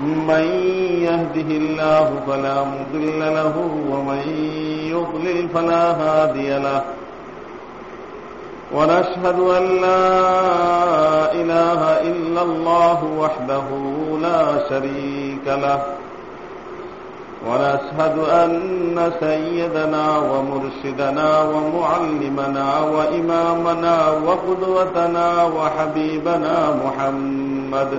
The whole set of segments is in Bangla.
من يهده الله فلا مضل له ومن يضلل فلا هادي له. ونشهد أن لا إله إلا الله وحده لا شريك له. ونشهد أن سيدنا ومرشدنا ومعلمنا وإمامنا وقدوتنا وحبيبنا محمد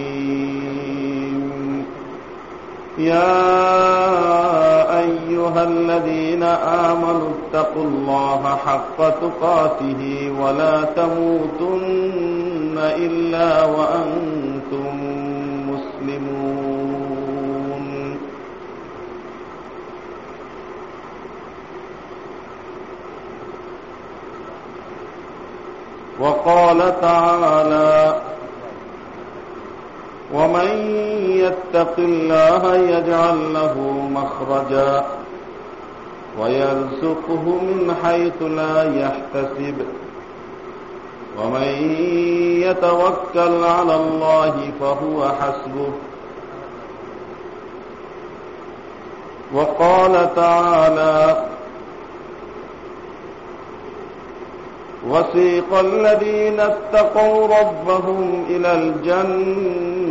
يا أيها الذين آمنوا اتقوا الله حق تقاته ولا تموتن إلا وأنتم مسلمون. وقال تعالى ومن يتق الله يجعل له مخرجا ويرزقه من حيث لا يحتسب. ومن يتوكل على الله فهو حسبه. وقال تعالى وسيق الذين اتقوا ربهم إلى الجنة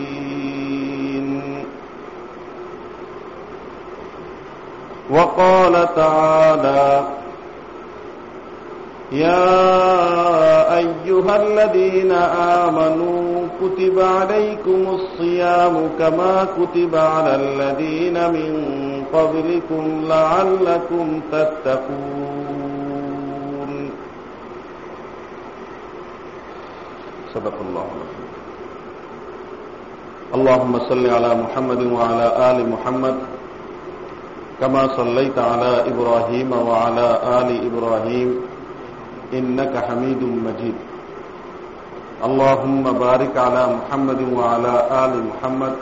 وقال تعالى يا أيها الذين آمنوا كتب عليكم الصيام كما كتب على الذين من قبلكم لعلكم تتقون. صدق الله اللهم صل على محمد وعلى آل محمد كما صليت على إبراهيم وعلى آل إبراهيم إنك حميد مجيد اللهم بارك على محمد وعلى آل محمد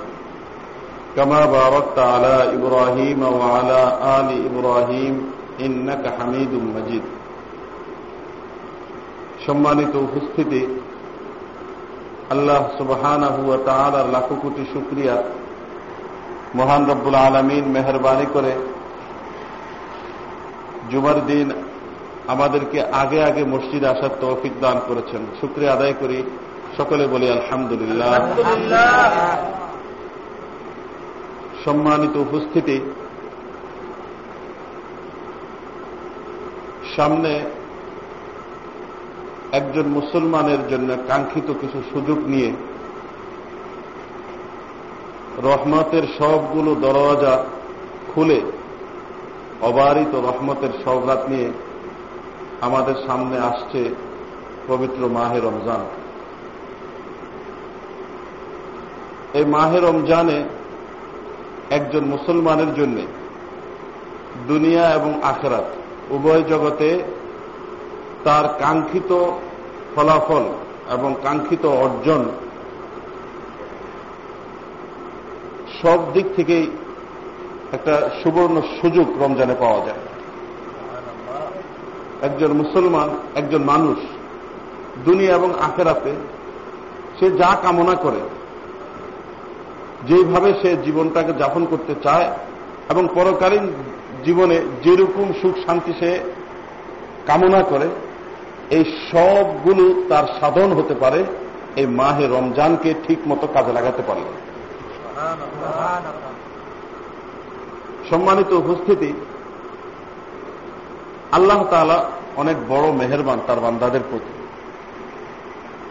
كما باركت على إبراهيم وعلى آل إبراهيم إنك حميد مجيد সম্মানিত উপস্থিতি আল্লাহ সুবহানাহ ওয়া তাআলার লাখো কোটি শুকরিয়া মহান রব্বুল আলমিন মেহরবানি করে জুমার দিন আমাদেরকে আগে আগে মসজিদে আসার তৌফিক দান করেছেন। শুক্রিয়া আদায় করি। সকলে বলি আলহামদুলিল্লাহ। সম্মানিত উপস্থিতি। সামনে একজন মুসলমানের জন্য কাঙ্ক্ষিত কিছু সুযোগ নিয়ে রহমতের সবগুলো দরওয়াজা খুলে অবারিত রহমতের সৌগাত নিয়ে আমাদের সামনে আসছে পবিত্র মাহে রমজান। এই মাহে রমজানে একজন মুসলমানের জন্য দুনিয়া এবং আখরাত, উভয় জগতে তার কাঙ্ক্ষিত ফলাফল এবং কাঙ্ক্ষিত অর্জন সব দিক থেকেই একটা সুবর্ণ সুযোগ রমজানে পাওয়া যায়। একজন মুসলমান, একজন মানুষ, দুনিয়া এবং আখেরাতে সে যা কামনা করে যেভাবে সে জীবনটাকে যাপন করতে চায় এবং পরকালীন জীবনে যেরকম সুখ শান্তি সে কামনা করে, এই সবগুলো তার সাধন হতে পারে এই মাহে রমজানকে ঠিক মতো কাজে লাগাতে পারলে। সম্মানিত উপস্থিতি, আল্লাহ তালা অনেক বড় মেহরবান তার বান্দাদের প্রতি।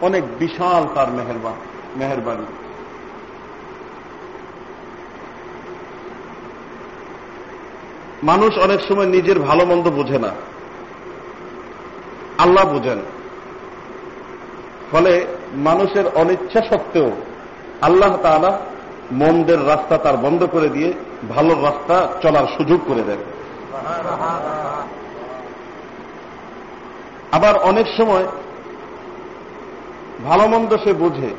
অনেক বিশাল তার মেহরবান, মেহরবানি। মানুষ অনেক সময় নিজের ভালো মন্দ বোঝে না। আল্লাহ বোঝেন। ফলে মানুষের অনিচ্ছা সত্ত্বেও আল্লাহ তালা মন্দের রাস্তা তার বন্ধ করে দিয়ে ভালো রাস্তা চলার সুযোগ করে দেন আবার অনেক সময় ভালো মন্দ সে বুঝে,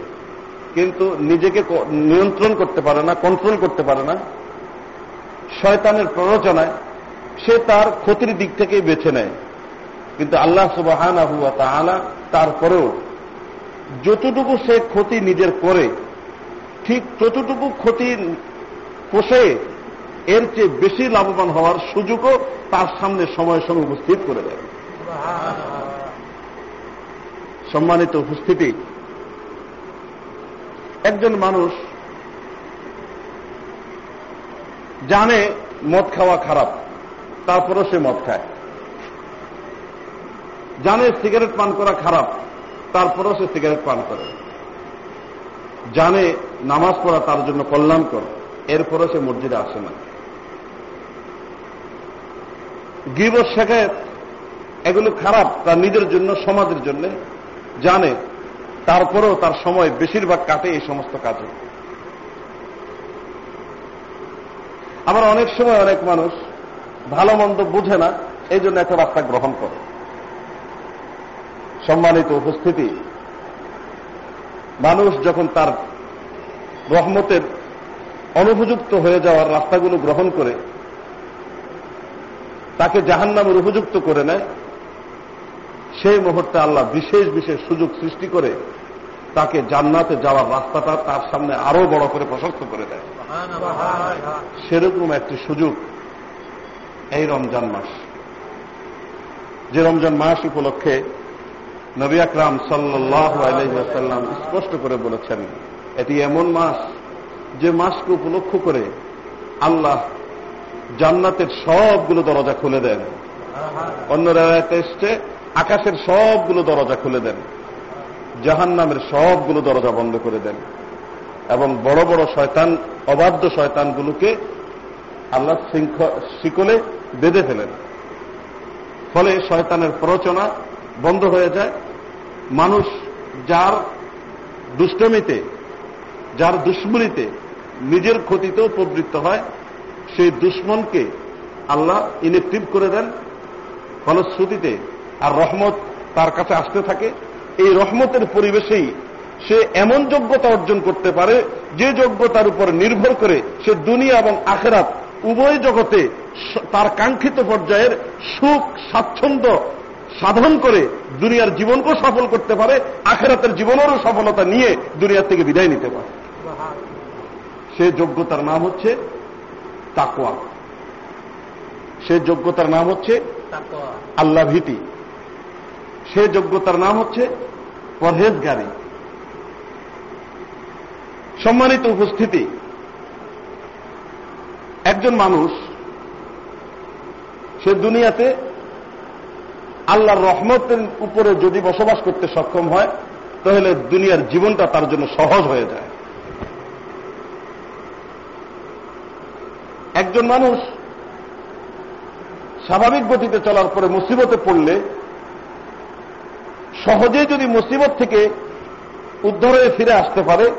কিন্তু নিজেকে নিয়ন্ত্রণ করতে পারে না কন্ট্রোল করতে পারে না। শয়তানের প্ররোচনায় সে তার ক্ষতির দিক থেকেই বেছে নেয়। কিন্তু আল্লাহ সুবাহান হুয়া তাহলা তারপরেও যতটুকু সে ক্ষতি নিজের করে ঠিক ততটুকু ক্ষতি পোষে, এর চেয়ে বেশি লাভবান হওয়ার সুযোগও তার সামনে সময় সঙ্গে উপস্থিত করে দেয়। সম্মানিত উপস্থিতি, একজন মানুষ জানে মদ খাওয়া খারাপ, তারপরও সে মদ খায়। জানে সিগারেট পান করা খারাপ, তারপরও সে সিগারেট পান করে। জানে নামাজ পড়া তার জন্য কল্যাণকর। এরপরও সে মসজিদে আসে না। গিবর শেখায়ত, এগুলো খারাপ তার নিজের জন্য, সমাজের জন্য। জানে, তারপরেও তার সময় বেশিরভাগ কাটে এই সমস্ত কাজে। আবার অনেক সময় অনেক মানুষ ভালো মন্দ বুঝে না, এই জন্য একটা রাস্তা গ্রহণ করে। সম্মানিত উপস্থিতি, মানুষ যখন তার রহমতের অনুপযুক্ত হয়ে যাওয়ার রাস্তাগুলো গ্রহণ করে তাকে জাহান নামের উপযুক্ত করে নেয়, সেই মুহূর্তে আল্লাহ বিশেষ বিশেষ সুযোগ সৃষ্টি করে তাকে জান্নাতে যাওয়ার রাস্তাটা তার সামনে আরও বড় করে প্রশস্ত করে দেয়। সেরকম একটি সুযোগ এই রমজান মাস। যে রমজান মাস উপলক্ষে নবী আকরাম সাল্লাহ আলহাম স্পষ্ট করে বলেছেন এটি এমন মাস যে মাসকে উপলক্ষ করে আল্লাহ জান্নাতের সবগুলো দরজা খুলে দেন। অন্য রায়তে এসছে, আকাশের সবগুলো দরজা খুলে দেন জাহান নামের সবগুলো দরজা বন্ধ করে দেন এবং বড় বড় শয়তান, অবাধ্য শয়তানগুলোকে আল্লাহ শিকলে বেঁধে ফেলেন। ফলে শয়তানের প্ররোচনা বন্ধ হয়ে যায়। মানুষ যার দুষ্টমিতে যার দুশ্মনীতে নিজের ক্ষতিতেও প্রবৃত্ত হয়, সেই দুশ্মনকে আল্লাহ ইনেকটিভ করে দেন। ফলশ্রুতিতে আর রহমত তার কাছে আসতে থাকে। এই রহমতের পরিবেশেই সে এমন যোগ্যতা অর্জন করতে পারে, যে যোগ্যতার উপর নির্ভর করে সে দুনিয়া এবং আখেরাত উভয় জগতে তার কাঙ্ক্ষিত পর্যায়ের সুখ, স্বাচ্ছন্দ্য সাধন করে দুনিয়ার জীবনকেও সফল করতে পারে, আখেরাতের জীবনেরও সফলতা নিয়ে দুনিয়ার থেকে বিদায় নিতে পারে। সে যোগ্যতার নাম হচ্ছে তাকোয়া সে যোগ্যতার নাম হচ্ছে আল্লাহ ভীতি। সে যোগ্যতার নাম হচ্ছে পরহেজগারি। সম্মানিত উপস্থিতি একজন মানুষ সে দুনিয়াতে আল্লাহর রহমতের উপরে যদি বসবাস করতে সক্ষম হয় তাহলে দুনিয়ার জীবনটা তার জন্য সহজ হয়ে যায়। একজন মানুষ স্বাভাবিক গতিতে চলার পরে মুসিবতে পড়লে সহজে যদি মুসিবত থেকে উদ্ধার হয়ে ফিরে আসতে পারে,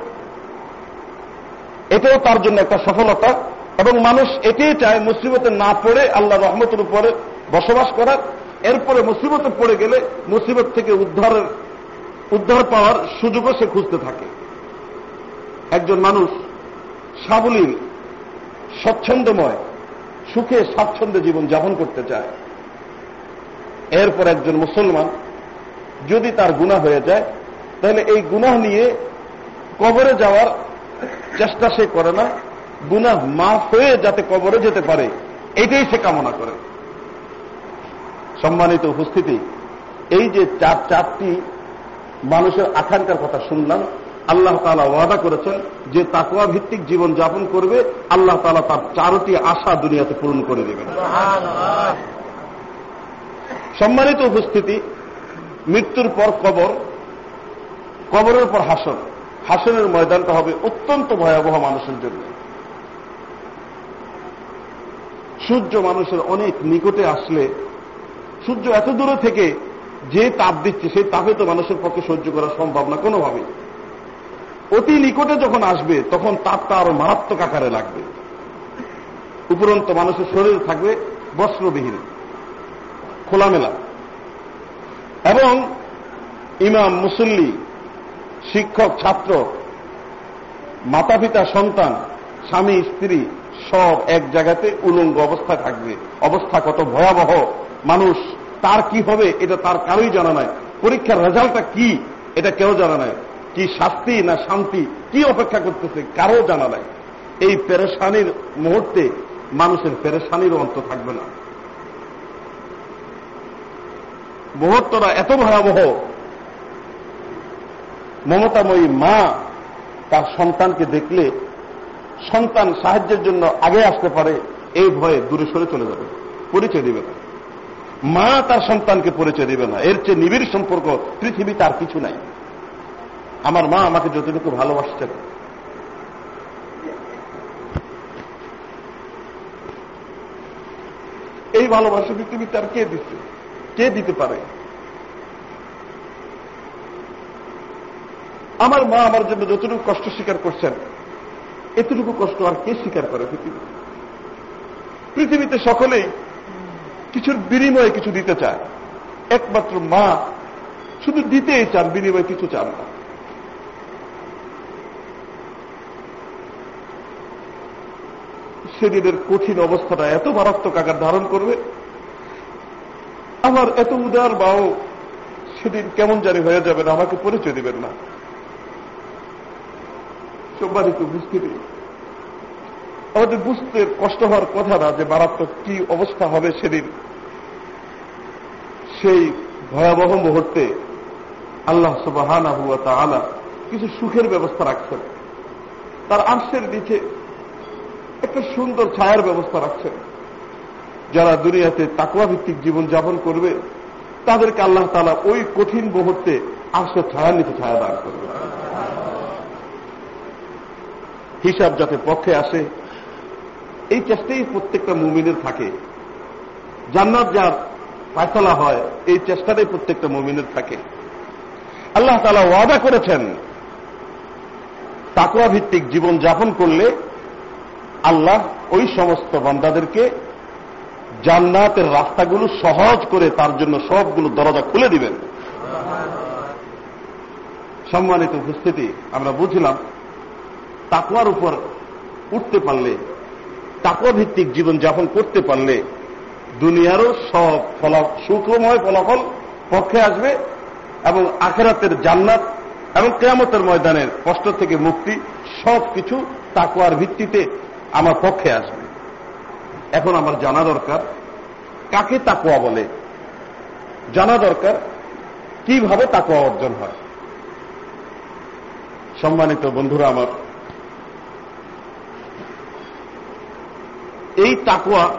এটাও তার জন্য একটা সফলতা এবং মানুষ এটাই চায় মুসিবতে না পড়ে আল্লাহ রহমতের উপরে বসবাস করার। এরপরে মুসিবতে পড়ে গেলে মুসিবত থেকে উদ্ধারের, উদ্ধার পাওয়ার সুযোগও সে খুঁজতে থাকে। একজন মানুষ সাবলীল স্বচ্ছন্দময়, সুখে স্বাচ্ছন্দ্যে জীবন যাপন করতে চায়। এরপর একজন মুসলমান যদি তার গুণা হয়ে যায়, তাহলে এই গুনাহ নিয়ে কবরে যাওয়ার চেষ্টা সে করে না। গুনা মাফ হয়ে যাতে কবরে যেতে পারে, এটাই সে কামনা করে। সম্মানিত উপস্থিতি, এই যে চার চারটি মানুষের আকাঙ্ক্ষার কথা শুনলাম আল্লাহ তালা ওয়াদা করেছেন যে তাকুয়া ভিত্তিক জীবন যাপন করবে আল্লাহ তালা তার চারটি আশা দুনিয়াতে পূরণ করে দেবেন। সম্মানিত উপস্থিতি মৃত্যুর পর কবর কবরের পর হাসন হাসনের ময়দানটা হবে অত্যন্ত ভয়াবহ মানুষের জন্য। সূর্য মানুষের অনেক নিকটে আসলে সূর্য এত দূরে থেকে যে তাপ দিচ্ছে সেই তাপে তো মানুষের পক্ষে সহ্য করা সম্ভব না কোনোভাবেই। অতি নিকটে যখন আসবে, তখন তাপটা আরও মারাত্মক আকারে লাগবে। উপরন্ত মানুষের শরীর থাকবে বস্ত্রবিহীন, খোলামেলা। এবং ইমাম, মুসল্লি, শিক্ষক, ছাত্র মাতা পিতা সন্তান, স্বামী, স্ত্রী, সব এক জায়গাতে উলঙ্গ অবস্থায় থাকবে। অবস্থা কত ভয়াবহ। মানুষ, তার কি হবে, এটা তার কারোই জানা নাই। পরীক্ষার রেজাল্টটা কি, এটা কেউ জানা নাই। কি শাস্তি না শান্তি, কি অপেক্ষা করতেছে কারও জানা নাই। এই পেরেশানির মুহূর্তে মানুষের পেরেশানির অন্ত থাকবে না। মুহূর্তটা এত ভয়াবহ, মমতাময়ী মা তার সন্তানকে দেখলে সন্তান সাহায্যের জন্য আগে আসতে পারে, এই ভয়ে দূরে সরে চলে যাবে, পরিচয় দিবে না। মা তার সন্তানকে পরিচয় দিবে না, এর চেয়ে নিবিড় সম্পর্ক পৃথিবী তার কিছু নাই। আমার মা আমাকে যতটুকু ভালোবাসছেন এই ভালোবাসা পৃথিবী তার কে দিচ্ছে? কে দিতে পারে? আমার মা আমার জন্য যতটুকু কষ্ট স্বীকার করছেন, এতটুকু কষ্ট আর কে স্বীকার করে পৃথিবী পৃথিবীতে সকলেই কিছুর বিনিময়ে কিছু দিতে চায়। একমাত্র মা শুধু দিতেই চান, বিনিময়ে কিছু চান না। শরীরের কঠিন অবস্থাটা এত মারাত্মক আকার ধারণ করবে। আমার এত উদার বাও সেদিন কেমন জানি হয়ে যাবে না, আমাকে পরিচয় দিবেন না। সম্মানিত বুঝতে আমাদের বুঝতে কষ্ট হওয়ার কথা না যে মারাত্মক কি অবস্থা হবে সেদিন। সেই ভয়াবহ মুহূর্তে আল্লাহ সুবাহানা হুয়া তাআলা কিছু সুখের ব্যবস্থা রাখছেন। তার আর্শের নিচে একটা সুন্দর ছায়ার ব্যবস্থা রাখছেন। যারা দুনিয়াতে তাকুয়া ভিত্তিক জীবন যাপন করবে, তাদেরকে আল্লাহ তালা ওই কঠিন মুহূর্তে আর্শের ছায়ার নিচে ছায়া দান করবে। হিসাব যাতে পক্ষে আসে, এই চেষ্টাই প্রত্যেকটা মুমিনের থাকে। জান্নাত যার ফায়সলা হয়, এই চেষ্টাটাই প্রত্যেকটা মুমিনের থাকে। আল্লাহ তালা ওয়াদা করেছেন তাকুয়া ভিত্তিক জীবন যাপন করলে আল্লাহ ওই সমস্ত বান্দাদেরকে জান্নাতের রাস্তাগুলো সহজ করে তার জন্য সবগুলো দরজা খুলে দিবেন। সম্মানিত উপস্থিতি, আমরা বুঝলাম তাকুয়ার উপর উঠতে পারলে তাকুয়া ভিত্তিক জীবন যাপন করতে পারলে দুনিয়ারও সব ফলা সুখময় ফলাফল পক্ষে আসবে এবং আখেরাতের জান্নাত এবং কেয়ামতের ময়দানের কষ্ট থেকে মুক্তি সব কিছু তাকুয়ার ভিত্তিতে আমার পক্ষে আসবে। এখন আমার জানা দরকার, কাকে তাকুয়া বলে? জানা দরকার কীভাবে তাকুয়া অর্জন হয়। সম্মানিত বন্ধুরা আমার, এই তাকুয়া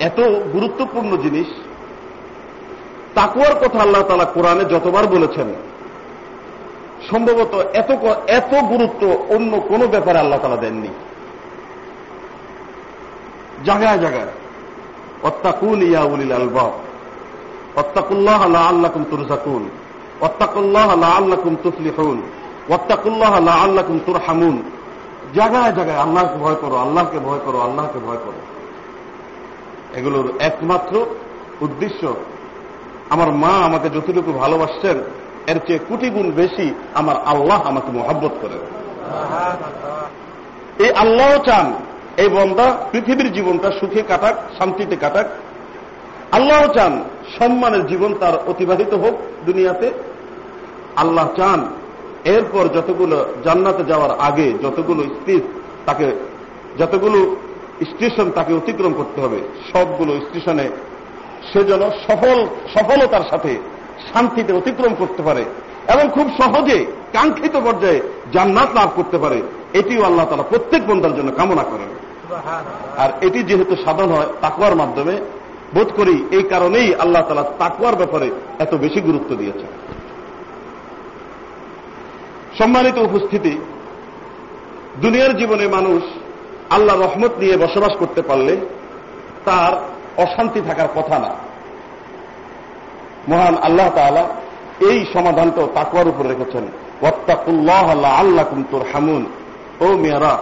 এত গুরুত্বপূর্ণ জিনিস। তাকুয়ার কথা আল্লাহ তালা কোরআনে যতবার বলেছেন সম্ভবত এত এত গুরুত্ব অন্য কোনো ব্যাপারে আল্লাহ তালা দেননি। জায়গায় জায়গায়। অত্তাকুল ইয়াউলিল আলবাব। অত্তাকুল্লাহ আল্লাহ আল্লাকুম তুরজাকুন। অত্তাকুল্লাহ আল্লাহ আল্লাকুম তুফলিহুন। অত্তাকুল্লাহ আল্লাহ আল্লাকুম তুরহামুন। জায়গায় জায়গায় আল্লাহকে ভয় করো, আল্লাহকে ভয় করো, আল্লাহকে ভয় করো। এগুলোর একমাত্র উদ্দেশ্য, আমার মা আমাকে যতটুকু ভালোবাসছেন এর চেয়ে কোটি গুণ বেশি আমার আল্লাহ আমাকে মোহাব্বত করেন এই আল্লাহ চান এই বন্দা পৃথিবীর জীবনটা সুখে কাটাক, শান্তিতে কাটাক। আল্লাহ চান সম্মানের জীবন তার অতিবাহিত হোক দুনিয়াতে। আল্লাহ চান এরপর যতগুলো জান্নাতে যাওয়ার আগে যতগুলো স্পিচ তাকে, যতগুলো স্টেশন তাকে অতিক্রম করতে হবে, সবগুলো স্টেশনে সে যেন সফল, সফলতার সাথে শান্তিতে অতিক্রম করতে পারে এবং খুব সহজে কাঙ্ক্ষিত পর্যায়ে জান্নাত লাভ করতে পারে। এটিও আল্লাহ তালা প্রত্যেক বন্ধার জন্য কামনা করেন। আর এটি যেহেতু সাধন হয় তাকুয়ার মাধ্যমে বোধ করি এই কারণেই আল্লাহ তালা তাকুয়ার ব্যাপারে এত বেশি গুরুত্ব দিয়েছে সম্মানিত উপস্থিতি দুনিয়ার জীবনে মানুষ আল্লাহ রহমত নিয়ে বসবাস করতে পারলে তার অশান্তি থাকার কথা না। মহান আল্লাহ তালা এই সমাধানটাও তাকুয়ার উপর রেখেছেন। ওয়াত্তাকুল্লাহ আল্লাহ আল্লাহ কুমতুর হামুন ও মেয়ারা,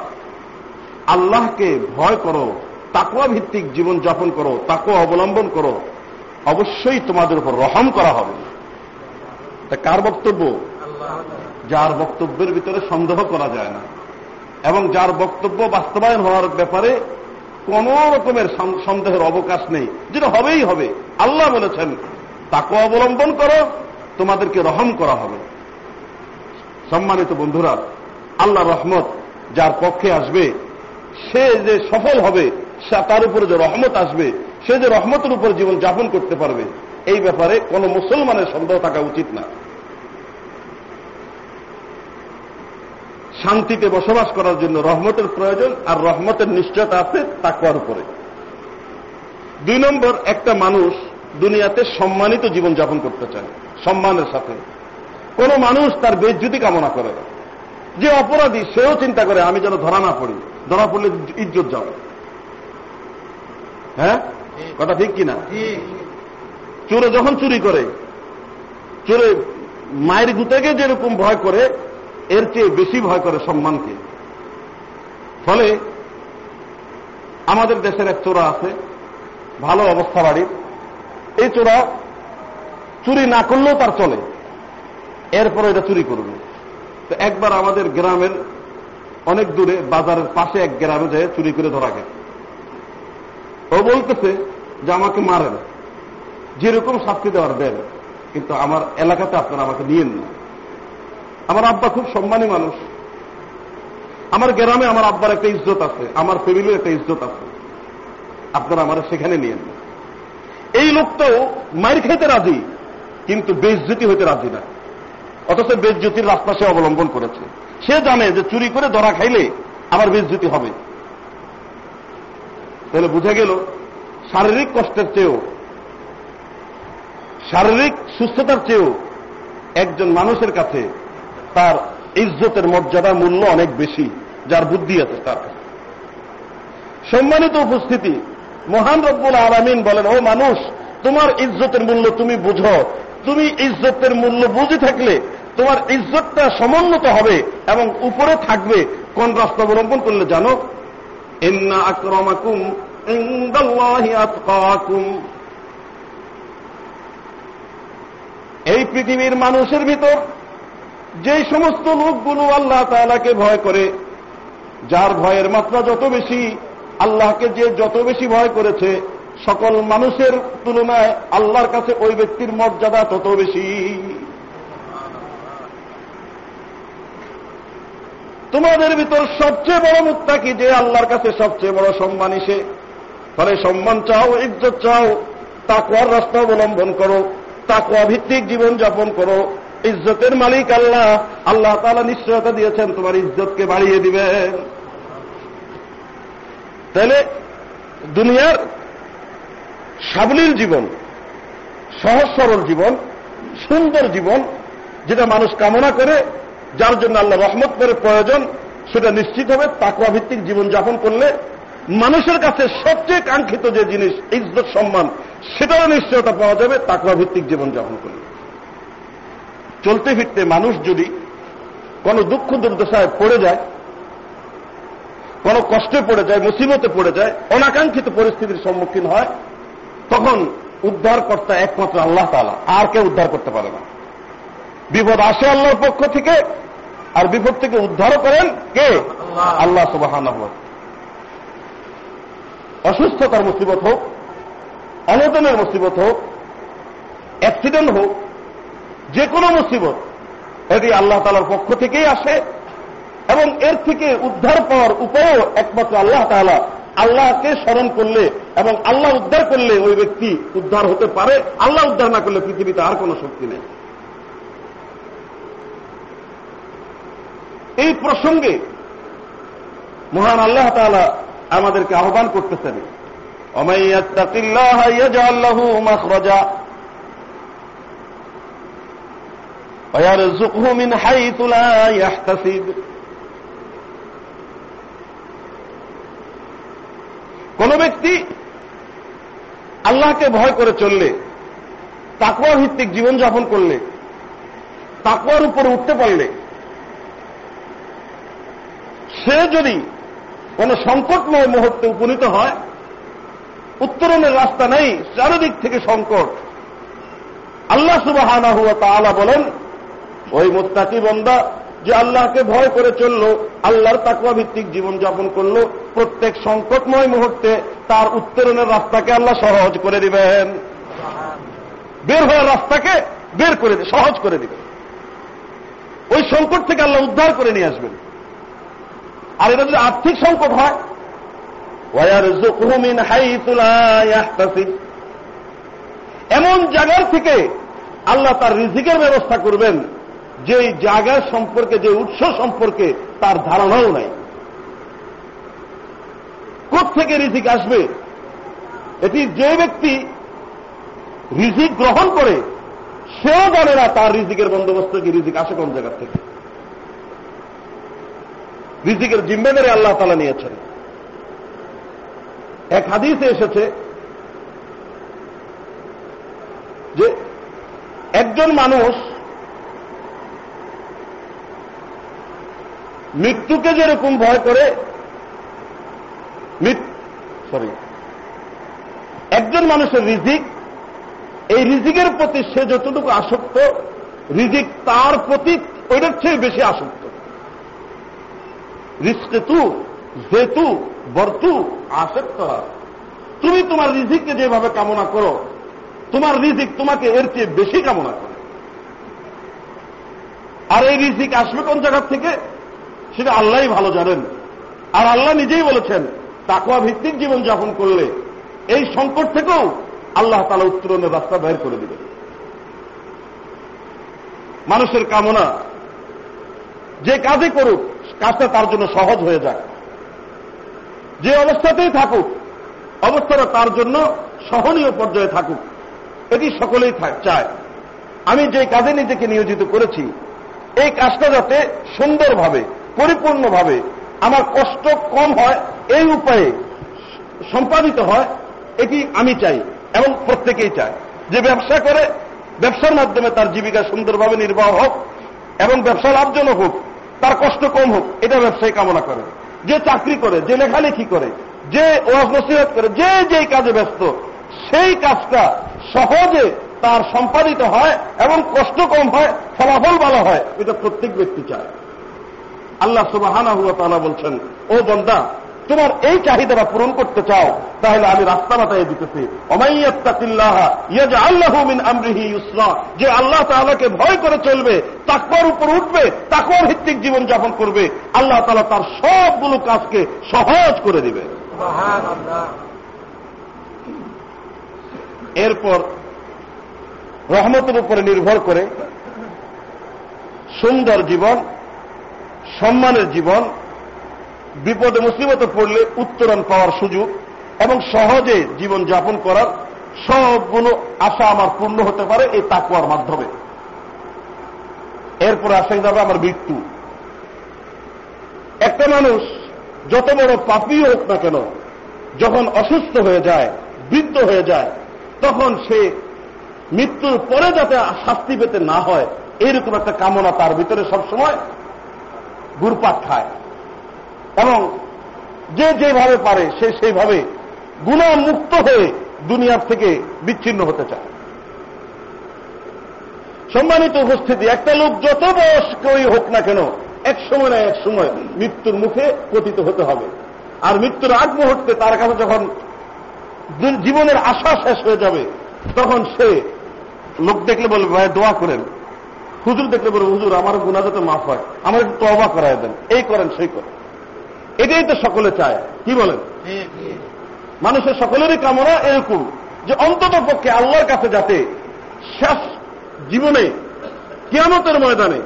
আল্লাহকে ভয় করো তাকুয়া ভিত্তিক জীবন যাপন করো তাকুয়া অবলম্বন করো। অবশ্যই তোমাদের উপর রহম করা হবে। তা কার বক্তব্য? যার বক্তব্যের ভিতরে সন্দেহ করা যায় না। এবং যার বক্তব্য বাস্তবায়ন হওয়ার ব্যাপারে কোন রকমের সন্দেহের অবকাশ নেই। যেটা হবেই হবে। আল্লাহ বলেছেন তাকে অবলম্বন করো, তোমাদেরকে রহম করা হবে। সম্মানিত বন্ধুরা, আল্লাহ রহমত যার পক্ষে আসবে, সে যে সফল হবে তার উপরে যে রহমত আসবে, সে যে রহমতের উপর জীবন যাপন করতে পারবে, এই ব্যাপারে কোন মুসলমানের সন্দেহ থাকা উচিত না। শান্তিতে বসবাস করার জন্য রহমতের প্রয়োজন আর রহমতের নিশ্চয়তা আছে তাকুয়ার উপরে। দুই নম্বর, একটা মানুষ দুনিয়াতে সম্মানিত জীবন যাপন করতে চায় সম্মানের সাথে। কোন মানুষ তার বেজ্যুতি কামনা করে যে অপরাধী সেও চিন্তা করে আমি যেন ধরা না পড়ি ধরা পড়লে ইজ্জত যাবে হ্যাঁ? কথা ঠিক কিনা? চোরে যখন চুরি করে চোরে মায়ের গুতেকে যেরকম ভয় করে এর চেয়ে বেশি ভয় করে সম্মানকে। ফলে আমাদের দেশের এক চোরা আছে ভালো অবস্থা বাড়ির। এই চোরা চুরি না করলেও তার চলে। এরপরে এটা চুরি করবে। তো একবার আমাদের গ্রামের অনেক দূরে, বাজারের পাশে এক গ্রামে যায় চুরি করে ধরা গেছে। ও বলতেছে যে আমাকে মারেন। যেরকম শাস্তি দেওয়ার দেন। কিন্তু আমার এলাকাতে আপনারা আমাকে নিয়েন না আমার আব্বা খুব সম্মানী মানুষ। আমার গ্রামে আমার আব্বার একটা ইজ্জত আছে, আমার ফ্যামিলির একটা ইজ্জত আছে। আপনারা আমার সেখানে নিয়েন না এই লোকটাও মায়ের খেতে রাজি, কিন্তু বেজ্জতি হইতে রাজি না। অথচ বেজ্জতির রাস্তা সে অবলম্বন করেছে। সে জানে যে চুরি করে ধরা খাইলে আমার বেজ্জতি হবে। তাহলে বুঝে গেল, শারীরিক কষ্টের চেয়েও, শারীরিক সুস্থতার চেয়েও একজন মানুষের কাছে তার ইজ্জতের মর্যাদা মূল্য অনেক বেশি, যার বুদ্ধি আছে তার সম্মানিত উপস্থিতি মহান রব্বুল আলমিন বলেন, ও মানুষ, তোমার ইজ্জতের মূল্য তুমি বুঝো। তুমি ইজ্জতের মূল্য বুঝে থাকলে তোমার ইজ্জতটা সমুন্নত হবে এবং উপরে থাকবে। কোন রাস্তা অবলম্বন করলে জানো? ইন্না আক্রমাকুম এই পৃথিবীর মানুষের ভিতর যে সমস্ত লোকগুলো আল্লাহ তালাকে ভয় করে, যার ভয়ের মাত্রা যত বেশি আল্লাহকে যে যত বেশি ভয় করেছে, সকল মানুষের তুলনায় আল্লাহর কাছে ওই ব্যক্তির মর্যাদা তত বেশি। তোমাদের ভিতর সবচেয়ে বড় মুক্তাকি যে আল্লাহর কাছে সবচেয়ে বড় সম্মানী সে। ফলে সম্মান চাও, ইজ্জত চাও তাকুয়ার রাস্তা অবলম্বন করো তাকুয়া ভিত্তিক জীবন যাপন করো। ইজ্জতের মালিক আল্লাহ আল্লাহ তালা নিশ্চয়তা দিয়েছেন, তোমার ইজ্জতকে বাড়িয়ে দিবেন। তাহলে দুনিয়ার সাবলীল জীবন, সহজ সরল জীবন, সুন্দর জীবন যেটা মানুষ কামনা করে, যার জন্য আল্লাহ রহমত করে প্রয়োজন, সেটা নিশ্চিত হবে তাকুয়া ভিত্তিক জীবন যাপন করলে মানুষের কাছে সবচেয়ে কাঙ্ক্ষিত যে জিনিস, ইজ্জত, সম্মান, সেটারও নিশ্চয়তা পাওয়া যাবে তাকুয়া ভিত্তিক জীবন যাপন করলে। চলতে ফিরতে মানুষ যদি কোন দুঃখ দুর্দশায় পড়ে যায় কোন কষ্টে পড়ে যায়, মুসিবতে পড়ে যায়, অনাকাঙ্ক্ষিত পরিস্থিতির সম্মুখীন হয়, তখন উদ্ধারকর্তা একমাত্র আল্লাহ তালা আর কেউ উদ্ধার করতে পারে না। বিপদ আসে আল্লাহর পক্ষ থেকে, আর বিপদ থেকে উদ্ধার করেন কে? আল্লাহ সুবাহ অসুস্থতার মুসিবত হোক অনটনের মুসিবত হোক, অ্যাক্সিডেন্ট হোক যে কোনো মুসিবত এটি আল্লাহ তালার পক্ষ থেকেই আসে এবং এর থেকে উদ্ধার পাওয়ার উপায়ও একমাত্র আল্লাহ তালা আল্লাহকে স্মরণ করলে এবং আল্লাহ উদ্ধার করলে ওই ব্যক্তি উদ্ধার হতে পারে। আল্লাহ উদ্ধার না করলে পৃথিবীতে আর কোনো শক্তি নেই। এই প্রসঙ্গে মহান আল্লাহ তালা আমাদেরকে আহ্বান করতেছেন কোন ব্যক্তি আল্লাহকে ভয় করে চললে তাকুয়া ভিত্তিক জীবনযাপন করলে তাকুয়ার উপরে উঠতে পারলে, সে যদি কোন সংকটময় মুহূর্তে উপনীত হয়, উত্তরণের রাস্তা নেই, চারিদিক থেকে সংকট। আল্লাহ সুবাহ বলেন, ওই মোত্তাকি বন্দা যে আল্লাহকে ভয় করে চলল, আল্লাহর তাকুয়া ভিত্তিক জীবনযাপন করল প্রত্যেক সংকটময় মুহূর্তে তার উত্তরণের রাস্তাকে আল্লাহ সহজ করে দিবেন। বের হওয়ার রাস্তাকে বের করে সহজ করে দিবেন। ওই সংকট থেকে আল্লাহ উদ্ধার করে নিয়ে আসবেন। আর এটা যদি আর্থিক সংকট হয় এমন জায়গার থেকে আল্লাহ তার রিজিকের ব্যবস্থা করবেন যে জায়গার সম্পর্কে, যে উৎস সম্পর্কে তার ধারণাও নাই। থেকে রিজিক আসবে? এটি যে ব্যক্তি রিজিক গ্রহণ করে, সেও জানে না তার রিজিকের বন্দোবস্ত কি, রিজিক আসে কোন জায়গার থেকে। রিজিকের জিম্মেদারি আল্লাহ তালা নিয়েছেন। এক হাদিসে এসেছে যে একজন মানুষ মৃত্যুকে যেরকম ভয় করে সরি একজন মানুষের রিজিক, এই রিজিকের প্রতি সে যতটুকু আসক্ত, রিজিক তার প্রতি ওইটার চেয়ে বেশি আসক্ত। রিস্কেতু জেতু বর্তু, আসক্ত। তুমি তোমার রিজিককে যেভাবে কামনা করো, তোমার রিজিক তোমাকে এর চেয়ে বেশি কামনা করে। আর এই রিজিক আসবে কোন জায়গার থেকে? সেটা আল্লাহ ভালো জানেন। আর আল্লাহ নিজেই বলেছেন তাকুয়া ভিত্তিক জীবন যাপন করলে এই সংকট থেকেও আল্লাহ তালা উত্তরণের রাস্তা বের করে দিবে। মানুষের কামনা, যে কাজে করুক, কাজটা তার জন্য সহজ হয়ে যায় যে অবস্থাতেই থাকুক, অবস্থাটা তার জন্য সহনীয় পর্যায়ে থাকুক, এটি সকলেই চায়। আমি যে কাজে নিজেকে নিয়োজিত করেছি, এই কাজটা যাতে সুন্দরভাবে, পরিপূর্ণভাবে আমার কষ্ট কম হয় এই উপায়ে সম্পাদিত হয়, এটি আমি চাই এবং প্রত্যেকেই চায়। যে ব্যবসা করে, ব্যবসার মাধ্যমে তার জীবিকা সুন্দরভাবে নির্বাহ হোক এবং ব্যবসা লাভজনক হোক, তার কষ্ট কম হোক, এটা ব্যবসায়ী কামনা করে। যে চাকরি করে, যে লেখালেখি করে, যে ওয়াজ নসিহত করে, যে যেই কাজে ব্যস্ত, সেই কাজটা সহজে তার সম্পাদিত হয় এবং কষ্ট কম হয়, ফলাফল ভালো হয়, এটা প্রত্যেক ব্যক্তি চায়। আল্লাহ তালা বলছেন, ও বন্দা তোমার এই চাহিদাটা পূরণ করতে চাও, তাহলে আমি রাস্তা বাতায় দিতেছি। যে আল্লাহ তালাকে ভয় করে চলবে তাকবার উপর উঠবে তাকবার ভিত্তিক জীবন যাপন করবে, আল্লাহ তালা তার সবগুলো কাজকে সহজ করে দিবে। এরপর রহমতের উপরে নির্ভর করে সুন্দর জীবন, সম্মানের জীবন বিপদে মুসিবতে পড়লে উত্তরণ পাওয়ার সুযোগ এবং সহজে জীবন যাপন করার সবগুলো আশা আমার পূর্ণ হতে পারে এই তাকুয়ার মাধ্যমে। এরপর আশাই যাবে আমার মৃত্যু। একটা মানুষ যত বড় পাপি হোক না কেন, যখন অসুস্থ হয়ে যায়, বৃদ্ধ হয়ে যায়, তখন সে মৃত্যুর পরে যাতে শাস্তি পেতে না হয়, এইরকম একটা কামনা তার ভিতরে সবসময় গুরপাট খায়। এবং যে যেভাবে পারে, সে সেইভাবে গুণামুক্ত হয়ে দুনিয়ার থেকে বিচ্ছিন্ন হতে চায়। সম্মানিত উপস্থিতি, একটা লোক যত বয়স্কই হোক না কেন, এক সময় না এক সময় মৃত্যুর মুখে পতিত হতে হবে। আর মৃত্যুর আগ মুহূর্তে তার কাছে যখন জীবনের আশা শেষ হয়ে যাবে, তখন সে লোক দেখলে বলবে, ভাই, দোয়া করেন। হুজুর দেখলে বলে হুজুর আমার গুণা যাতে মাফ হয় আমার একটু তবা করাই দেন। এই করেন, সেই করেন। এটাই তো সকলে চায়। কি বলেন? মানুষের সকলেরই কামনা এরকম যে অন্তত পক্ষে আল্লাহর কাছে যাতে শেষ জীবনে কিয়ামতের ময়দানে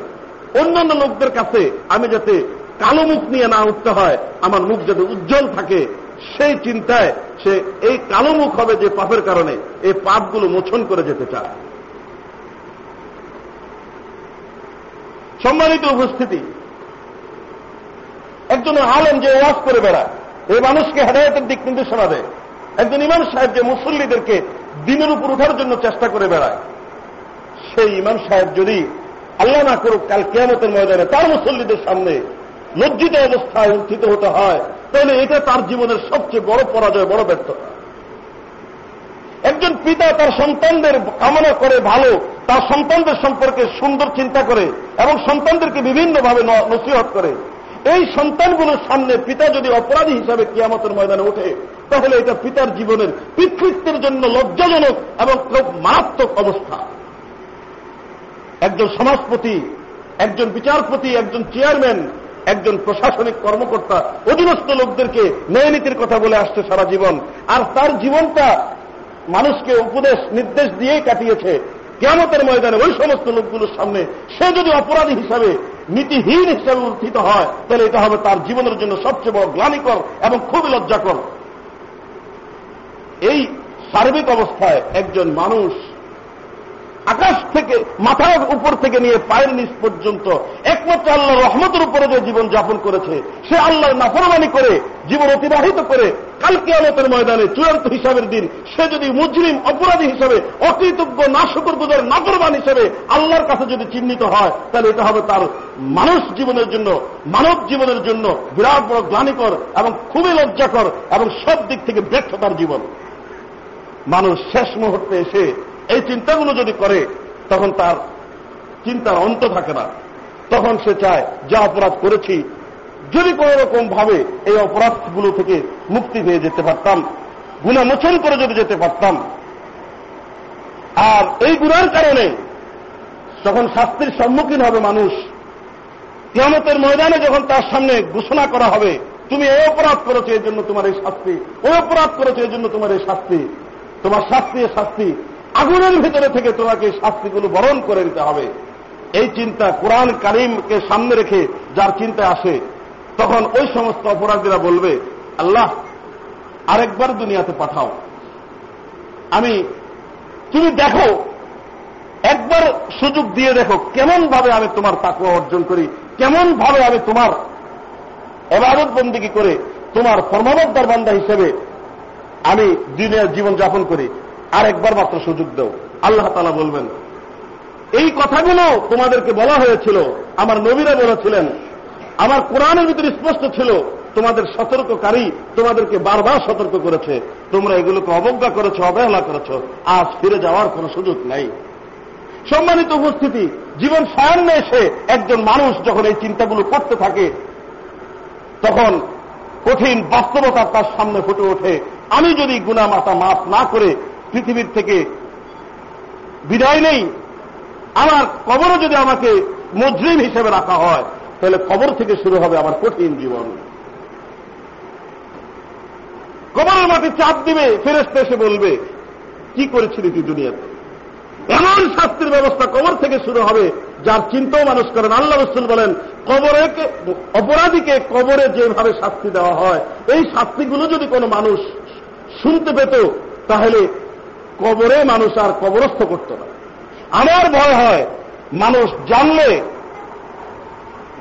অন্যান্য লোকদের কাছে আমি যাতে কালো মুখ নিয়ে না উঠতে হয় আমার মুখ যাতে উজ্জ্বল থাকে সেই চিন্তায় সে এই কালো মুখ হবে যে পাপের কারণে এই পাপগুলো মোছন করে যেতে চায়। সম্মানিত উপস্থিতি একজন আলেম যে ওয়াজ করে বেড়ায়, এই মানুষকে হেদায়তের দিক নির্দেশনা দেয়। একজন ইমাম সাহেব যে মুসল্লিদেরকে দিনের উপর উঠার জন্য চেষ্টা করে বেড়ায়, সেই ইমাম সাহেব যদি আল্লাহ না করুক, কাল কেয়ামতের ময়দানে তার মুসল্লিদের সামনে লজ্জিত অবস্থায় উত্থিত হতে হয়, তাহলে এটা তার জীবনের সবচেয়ে বড় পরাজয়, বড় ব্যর্থতা। একজন পিতা তার সন্তানদের কামনা করে ভালো, তার সন্তানদের সম্পর্কে সুন্দর চিন্তা করে এবং সন্তানদেরকে বিভিন্নভাবে নসিহত করে এই সন্তানগুলোর সামনে পিতা যদি অপরাধী হিসাবে কিয়ামতের ময়দানে ওঠে, তাহলে এটা পিতার জীবনের পিতৃত্বের জন্য লজ্জাজনক এবং মারাত্মক অবস্থা। একজন সমাজপতি, একজন বিচারপতি, একজন চেয়ারম্যান, একজন প্রশাসনিক কর্মকর্তা, অধীনস্থ লোকদেরকে ন্যায় নীতির কথা বলে আসছে সারা জীবন। আর তার জীবনটা মানুষকে উপদেশ, নির্দেশ দিয়েই কাটিয়েছে। কেমতের ময়দানে ওই সমস্ত লোকগুলোর সামনে সে যদি অপরাধী হিসাবে নীতিহীন হিসেবে উত্থিত হয়, তাহলে এটা হবে তার জীবনের জন্য সবচেয়ে বড় গ্লানিকর এবং খুবই লজ্জাকর। এই সার্বিক অবস্থায় একজন মানুষ আকাশ থেকে, মাথার উপর থেকে নিয়ে পায়ের নিচ পর্যন্ত। একমাত্র আল্লাহ রহমতের উপরে যে জীবন যাপন করেছে, সে আল্লাহর নাফরমানি করে, জীবন অতিবাহিত করে কালকে আলতের ময়দানে চূড়ান্ত হিসাবের দিন, সে যদি মুজরিম, অপরাধী হিসাবে, অকৃতজ্ঞ, নাশকর গুজর নাফরমান হিসেবে আল্লাহর কাছে যদি চিহ্নিত হয়, তাহলে এটা হবে তার মানুষ জীবনের জন্য, মানব জীবনের জন্য বিরাট বড় গ্লানিকর এবং খুবই লজ্জাকর এবং সব দিক থেকে ব্যর্থতার জীবন। মানুষ শেষ মুহূর্তে এসে এই চিন্তাগুলো যদি করে, তখন তার চিন্তার অন্ত থাকে না। তখন সে চায়, যা অপরাধ করেছি, যদি কোন রকম ভাবে এই অপরাধগুলো থেকে মুক্তি পেয়ে যেতে পারতাম গুণামোচন করে যদি যেতে পারতাম, আর এই গুণার কারণে যখন শাস্তির সম্মুখীন হবে মানুষ, কিয়ামতের ময়দানে যখন তার সামনে ঘোষণা করা হবে, তুমি এই অপরাধ করেছ এই জন্য তোমার এই শাস্তি, ওই অপরাধ করেছ এই জন্য তোমার এই শাস্তি, তোমার শাস্তি শাস্তি আগুনের ভিতরে থেকে তোমাকে শাস্তিগুলো বরণ করে দিতে হবে। এই চিন্তা কোরআন কারিমকে সামনে রেখে যার চিন্তা আসে, তখন ওই সমস্ত অপরাধীরা বলবে, আল্লাহ, আরেকবার দুনিয়াতে পাঠাও। আমি, তুমি দেখো, একবার সুযোগ দিয়ে দেখো কেমন ভাবে আমি তোমার তাকুয়া অর্জন করি কেমন ভাবে আমি তোমার এবারত বন্দিকে করে, তোমার ফর্মাবদ্দার বান্দা হিসেবে আমি দিনের জীবন যাপন করি। আর একবার মাত্র সুযোগ দেও। আল্লাহ তালা বলবেন, এই কথাগুলো তোমাদেরকে বলা হয়েছিল, আমার নবীরা বলেছিলেন, আমার কোরআনের ভিতরে স্পষ্ট ছিল, তোমাদের সতর্ককারী তোমাদেরকে বারবার সতর্ক করেছে, তোমরা এগুলোকে অবজ্ঞা করেছ, অবহেলা করেছ, আজ ফিরে যাওয়ার কোন সুযোগ নাই। সম্মানিত উপস্থিতি, জীবন সায়ান্নে এসে একজন মানুষ যখন এই চিন্তাগুলো করতে থাকে, তখন কঠিন বাস্তবতা তার সামনে ফুটে ওঠে। আমি যদি গুনা মাতা মাফ না করে পৃথিবীর থেকে বিদায় নেই, আমার কবরও যদি আমাকে মজরিম হিসেবে রাখা হয়, তাহলে কবর থেকে শুরু হবে আমার কঠিন জীবন। কবরের মাঠে চাপ দিবে ফেরেস্তে এসে বলবে, কি করেছিলি তুই দুনিয়াতে? এমন শাস্তির ব্যবস্থা কবর থেকে শুরু হবে, যার চিন্তাও মানুষ করেন আল্লাহ রসুল বলেন কবরে অপরাধীকে কবরে যেভাবে শাস্তি দেওয়া হয়, এই শাস্তিগুলো যদি কোনো মানুষ শুনতে পেত, তাহলে কবরে মানুষ আর কবরস্থ করত না। আমার ভয় হয়, মানুষ জানলে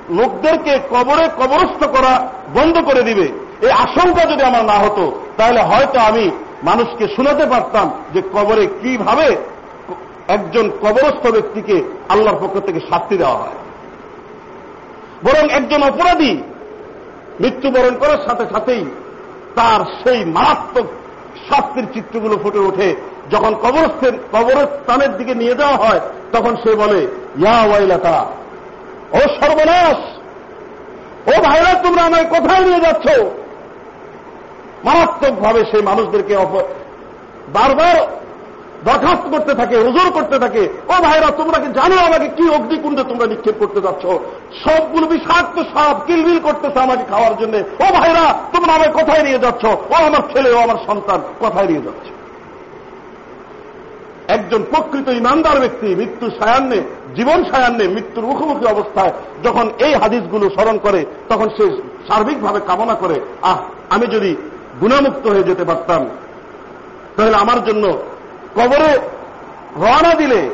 লোকদেরকে কবরে কবরস্থ করা বন্ধ করে দিবে। এই আশঙ্কা যদি আমার না হতো, তাহলে হয়তো আমি মানুষকে শোনাতে পারতাম যে কবরে কীভাবে একজন কবরস্থ ব্যক্তিকে আল্লাহর পক্ষ থেকে শাস্তি দেওয়া হয়। বরং একজন অপরাধী মৃত্যুবরণ করার সাথে সাথেই তার সেই মারাত্মক শাস্তির চিত্রগুলো ফুটে ওঠে। যখন কবরস্থের কবরস্থানের দিকে নিয়ে যাওয়া হয়, তখন সে বলে, ইয়া ওয়াইলাতা, ও সর্বনাশ! ও ভাইরা, তোমরা আমায় কোথায় নিয়ে যাচ্ছ? মারাত্মকভাবে সেই মানুষদেরকে বারবার দরখাস্ত করতে থাকে ওজোর করতে থাকে, ও ভাইরা, তোমরা কি জানো আমাকে কি অগ্নিকুণ্ডে তোমরা নিক্ষেপ করতে যাচ্ছ? সবগুলো বিষাক্ত সব কিলবিল করতেছে আমাকে খাওয়ার জন্য। ও ভাইরা, তোমরা আমায় কোথায় নিয়ে যাচ্ছ? ও আমার ছেলে, ও আমার সন্তান, কোথায় নিয়ে যাচ্ছে? একজন প্রকৃত ইমানদার ব্যক্তি মৃত্যু সায়ান্নে, জীবন সায়ান্নে মৃত্যুর মুখোমুখি অবস্থায় যখন এই হাদিসগুলো স্মরণ করে, তখন সে সার্বিকভাবে কামনা করে, আহ, আমি যদি গুণামুক্ত হয়ে যেতে পারতাম, তাহলে আমার জন্য কবরে রওনা দিলে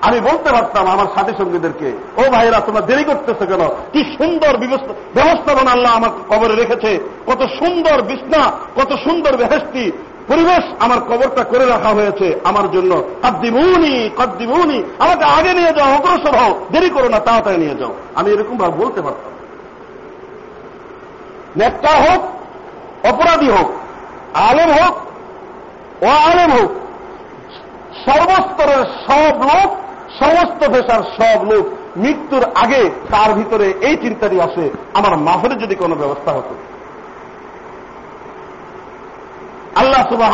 আমি বলতে পারতাম আমার সাথী সঙ্গীদেরকে, ও ভাইরা তোমরা দেরি করতেছে কেন? কি সুন্দর ব্যবস্থাপনা আল্লাহ আমার কবরে রেখেছে। কত সুন্দর বিছনা, কত সুন্দর বেহেস্তি পরিবেশ আমার কবরটা করে রাখা হয়েছে আমার জন্য। কদ্দিমুনি কদ্দিমুনি, আমাকে আগে নিয়ে যাও, অগ্রসর হও। দেরি করো না, তাড়াতাড়ি নিয়ে যাও। আমি এরকম ভাবে বলতে পারতাম নেতা হোক, অপরাধী হোক, আলেম হোক ও আলেম হোক, সর্বস্তরের সব লোক, সমস্ত পেশার সব লোক, মৃত্যুর আগে তার ভিতরে এই চিন্তাটি আসে। আমার মাফের যদি কোনো ব্যবস্থা হতো। আল্লাহ সুবাহ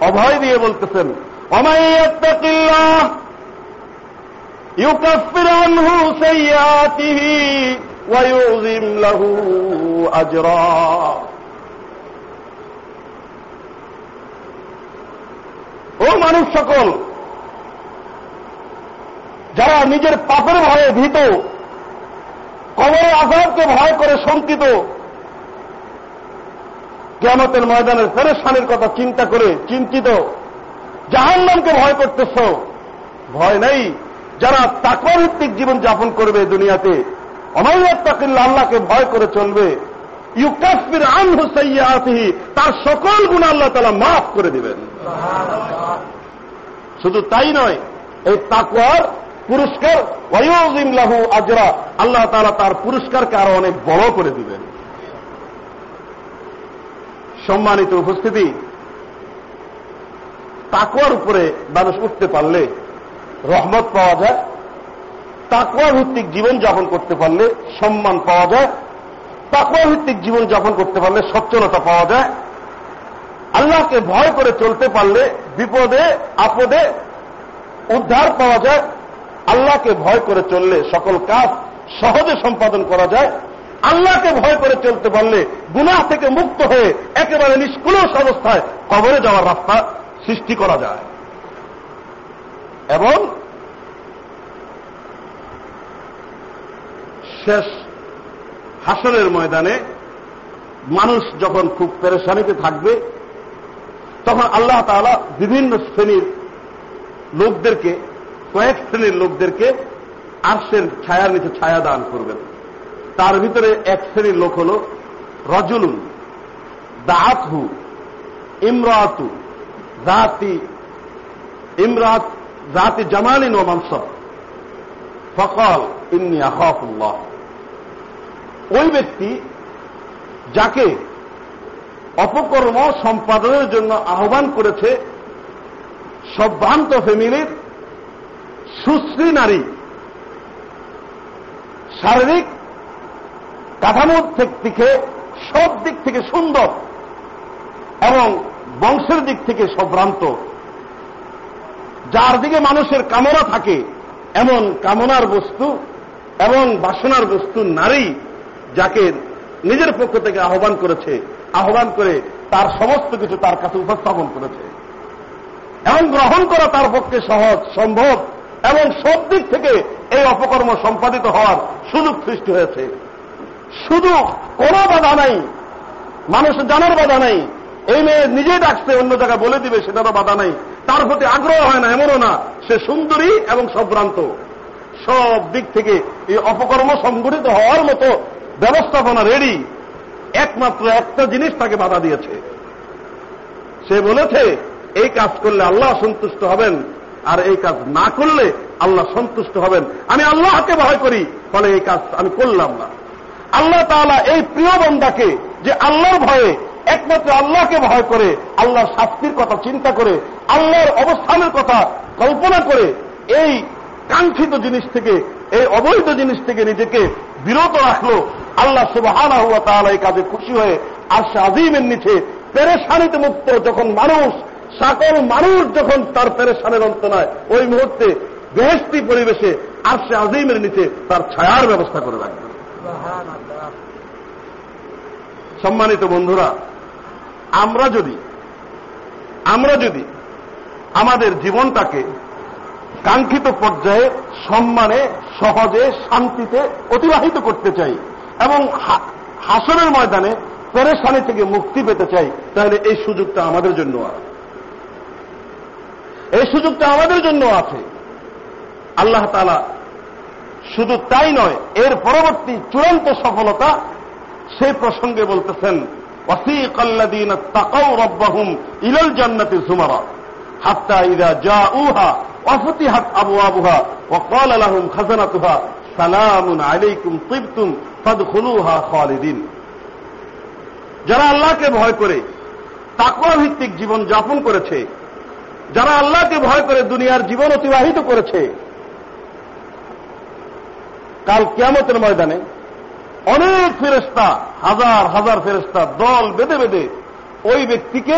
অভয় দিয়ে বলতেছেন ও মানুষ সকল, যারা নিজের পাপের ভয়ে ভীত কবরের আজাদকে ভয় করে শঙ্কিত কেমতের ময়দানের ফেরেশানির কথা চিন্তা করে চিন্তিত, জাহান্নামকে ভয় করতেছ। ভয় নেই। যারা তাকওয়াভিত্তিক জীবন যাপন করবে দুনিয়াতে অমাইয়াত তাকিল্লা আল্লাহকে ভয় করে চলবে। ইউকাসবির আন হুসাইয়াতিহি তার সকল গুণ আল্লাহ তালা মাফ করে দিবেন। শুধু তাই নয়, এই তাকুয়ার পুরস্কার ওয়ুজিম লাহু আজরা, আল্লাহ তালা তার পুরস্কারকে আরও অনেক বড় করে দিবেন। সম্মানিত উপস্থিতি তাকুয়ার উপরে মানুষ উঠতে পারলে রহমত পাওয়া যায় তাকুয়া ভিত্তিক জীবন যাপন করতে পারলে সম্মান পাওয়া যায় তাকুয়া ভিত্তিক জীবন যাপন করতে পারলে সচ্ছলতা পাওয়া যায়। আল্লাহকে ভয় করে চলতে পারলে বিপদে, আপদে উদ্ধার পাওয়া যায়। আল্লাহকে ভয় করে চললে সকল কাজ সহজে সম্পাদন করা যায়। আল্লাহকে ভয় করে চলতে পারলে গুনাহ থেকে মুক্ত হয়ে একেবারে নিষ্কুলস অবস্থায় কবরে যাওয়ার রাস্তা সৃষ্টি করা যায়। এবং শেষ হাসনের ময়দানে মানুষ যখন খুব পেরেশানিতে থাকবে, তখন আল্লাহ তালা বিভিন্ন শ্রেণির লোকদেরকে, কয়েক শ্রেণির লোকদেরকে আর্শের ছায়ার নিচে ছায়া দান করবেন। তার ভিতরে এক শ্রেণির লোক হল রজুলুন দাহু ইমরাতু, জাতি, ইমরাত, জাতি জামালিন ও মাংস ফকল, ইন্নি ওই ব্যক্তি যাকে অপকর্ম সম্পাদনের জন্য আহ্বান করেছে, সভ্রান্ত ফ্যামিলির সুশ্রী নারী, শারীরিক কাঠামোর থেকে সব দিক থেকে সুন্দর এবং বংশের দিক থেকে সভ্রান্ত। যার দিকে মানুষের কামনা থাকে, এমন কামনার বস্তু এবং বাসনার বস্তু নারী যাকে নিজের পক্ষ থেকে আহ্বান করেছে, আহ্বান করে তার সমস্ত কিছু তার কাছে উপস্থাপন করেছে। এবং গ্রহণ করা তার পক্ষে সহজ, সম্ভব এবং সব দিক থেকে এই অপকর্ম সম্পাদিত হওয়ার সুযোগ সৃষ্টি হয়েছে। শুধু কোন বাধা নাই। মানুষ জানার বাধা নাই। এই মেয়ে নিজেই ডাকছে, অন্য জায়গায় বলে দিবে, সেটারও বাধা নাই। তার প্রতি আগ্রহ হয় না, এমনও না। সে সুন্দরী এবং সভ্রান্ত। সব দিক থেকে এই অপকর্ম সংগঠিত হওয়ার মতো ব্যবস্থাপনা রেডি। একমাত্র একটা জিনিস তাকে বাধা দিয়েছে। সে বলেছে, এই কাজ করলে আল্লাহ সন্তুষ্ট হবেন, আর এই কাজ না করলে আল্লাহ সন্তুষ্ট হবেন। আমি আল্লাহকে ভয় করি, ফলে এই কাজ আমি করলাম না। আল্লাহ তাআলা এই প্রিয় বন্দাকে যে আল্লাহর ভয়ে, একমাত্র আল্লাহকে ভয় করে, আল্লাহর শাস্তির কথা চিন্তা করে, আল্লাহর অবস্থানের কথা কল্পনা করে, এই কাঙ্ক্ষিত জিনিস থেকে, এই অবৈধ জিনিস থেকে নিজেকে বিরত রাখল, আল্লাহ সুবাহানা হুয়া তাহলে এই কাজে খুশি হয়ে আর আজিমের নিচে পেরেশানিতে মুক্ত যখন মানুষ, সকল মানুষ যখন তার পেরেশানের অন্ত নয় ওই মুহূর্তে বেহস্তি পরিবেশে আর সে আজিমের নিচে তার ছায়ার ব্যবস্থা করে রাখবে। সম্মানিত বন্ধুরা, আমরা যদি আমরা যদি আমাদের জীবনটাকে কাঙ্ক্ষিত পর্যায়ে, সম্মানে, সহজে, শান্তিতে অতিবাহিত করতে চাই এবং হাসনের ময়দানে পরেশানি থেকে মুক্তি পেতে চাই, তাহলে এই সুযোগটা আমাদের জন্য এই সুযোগটা আমাদের জন্য আছে। আল্লাহ তালা শুধু তাই নয়, এর পরবর্তী চূড়ান্ত সফলতা সেই প্রসঙ্গে বলতেছেন যারা আল্লাহকে ভয় করে তাকওয়া ভিত্তিক জীবন যাপন করেছে, যারা আল্লাহকে ভয় করে দুনিয়ার জীবন অতিবাহিত করেছে কাল কিয়ামতের ময়দানে অনেক ফেরেস্তা হাজার হাজার ফেরেস্তা দল বেঁধে বেঁধে ওই ব্যক্তিকে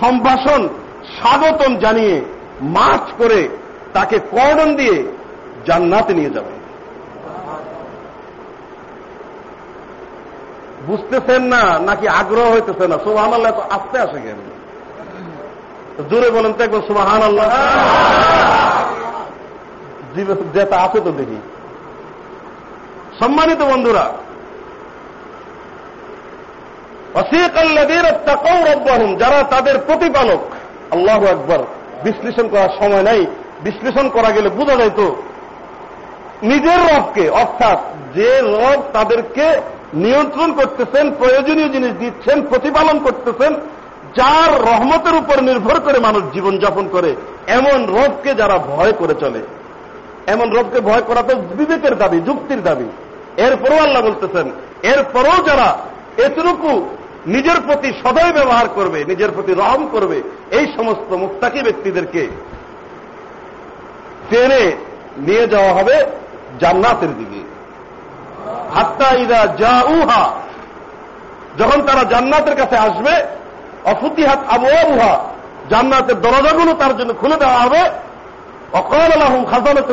সম্ভাষণ স্বাগতম জানিয়ে মার্চ করে তাকে কর্ডন দিয়ে জান্নাতে নিয়ে যাবে। বুঝতেছেন না নাকি আগ্রহ হইতেছে না? সুবাহান আল্লাহ তো আসতে আসে কেন? জোরে বলেন তো একবার সুবাহান আল্লাহ যেটা আছে তো দেখি। সম্মানিত বন্ধুরা যারা তাদের প্রতিপালক, আল্লাহ একবার বিশ্লেষণ করার সময় নাই, বিশ্লেষণ করা গেলে বোঝা যাইত নিজের রবকে, অর্থাৎ যে রব তাদেরকে নিয়ন্ত্রণ করতেছেন, প্রয়োজনীয় জিনিস দিচ্ছেন, প্রতিপালন করতেছেন, যার রহমতের উপর নির্ভর করে মানুষ জীবন যাপন করে, এমন রবকে যারা ভয় করে চলে। এমন রবকে ভয় করা তো বিবেকের দাবি, যুক্তির দাবি। এরপরও আল্লাহ বলতেছেন, এরপরও যারা এতটুকু নিজের প্রতি সদয় ব্যবহার করবে, নিজের প্রতি রহম করবে, এই সমস্ত মুক্তাকি ব্যক্তিদেরকে ট্রেনে নিয়ে যাওয়া হবে জান্নাতের দিকে। হাত্তা ইদা যা উহা যখন তারা জান্নাতের কাছে আসবে অফুতি অফুতিহাত আবহাওয়া জান্নাতের দরজাগুলো তার জন্য খুলে দেওয়া হবে। অকল আলহম খাজানত